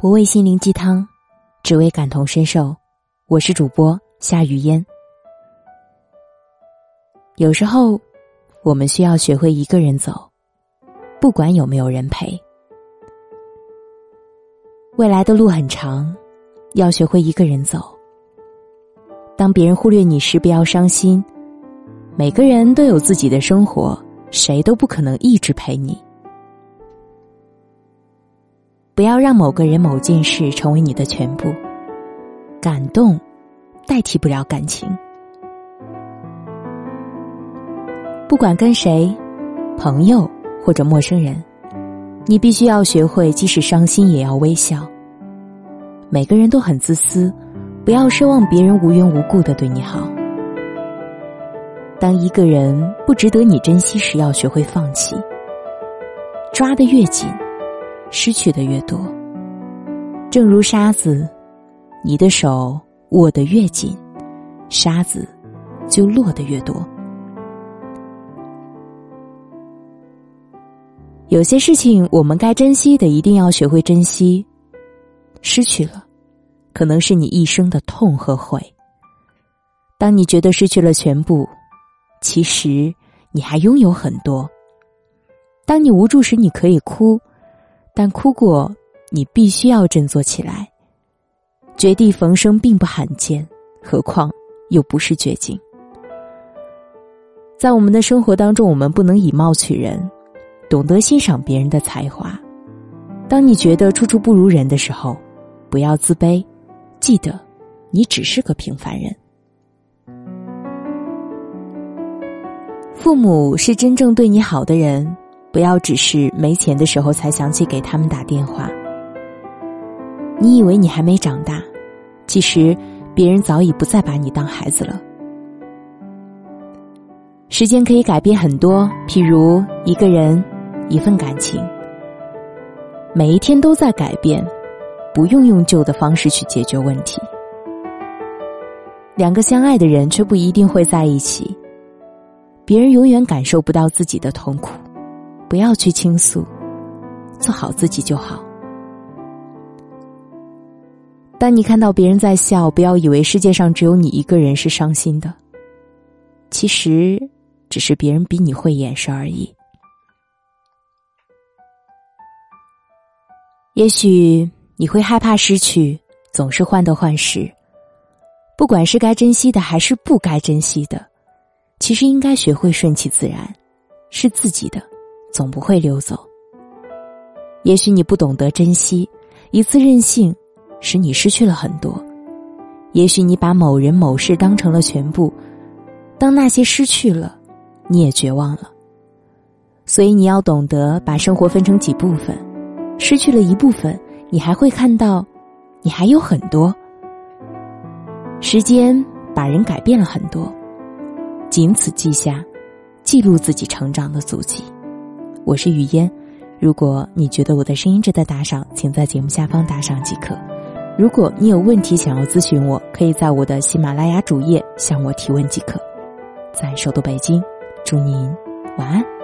不为心灵鸡汤，只为感同身受。我是主播夏雨嫣。有时候，我们需要学会一个人走，不管有没有人陪。未来的路很长，要学会一个人走。当别人忽略你时，不要伤心。每个人都有自己的生活，谁都不可能一直陪你。不要让某个人、某件事成为你的全部。感动代替不了感情。不管跟谁，朋友或者陌生人，你必须要学会，即使伤心也要微笑。每个人都很自私，不要奢望别人无缘无故的对你好。当一个人不值得你珍惜时，要学会放弃。抓得越紧。失去的越多，正如沙子，你的手握得越紧，沙子就落得越多。有些事情我们该珍惜的，一定要学会珍惜。失去了，可能是你一生的痛和悔。当你觉得失去了全部，其实你还拥有很多。当你无助时，你可以哭。但哭过，你必须要振作起来。绝地逢生并不罕见，何况又不是绝境。在我们的生活当中，我们不能以貌取人，懂得欣赏别人的才华。当你觉得处处不如人的时候，不要自卑，记得，你只是个平凡人。父母是真正对你好的人。不要只是没钱的时候才想起给他们打电话。你以为你还没长大，其实别人早已不再把你当孩子了。时间可以改变很多，譬如一个人、一份感情，每一天都在改变，不用用旧的方式去解决问题。两个相爱的人却不一定会在一起，别人永远感受不到自己的痛苦。不要去倾诉，做好自己就好。当你看到别人在笑，不要以为世界上只有你一个人是伤心的。其实，只是别人比你会掩饰而已。也许你会害怕失去，总是患得患失。不管是该珍惜的还是不该珍惜的，其实应该学会顺其自然，是自己的。总不会溜走。也许你不懂得珍惜，一次任性，使你失去了很多。也许你把某人某事当成了全部，当那些失去了，你也绝望了。所以你要懂得把生活分成几部分，失去了一部分，你还会看到，你还有很多。时间把人改变了很多，仅此记下，记录自己成长的足迹。我是雨嫣，如果你觉得我的声音值得打赏，请在节目下方打赏即可。如果你有问题想要咨询我，可以在我的喜马拉雅主页向我提问即可。在首都北京，祝您晚安。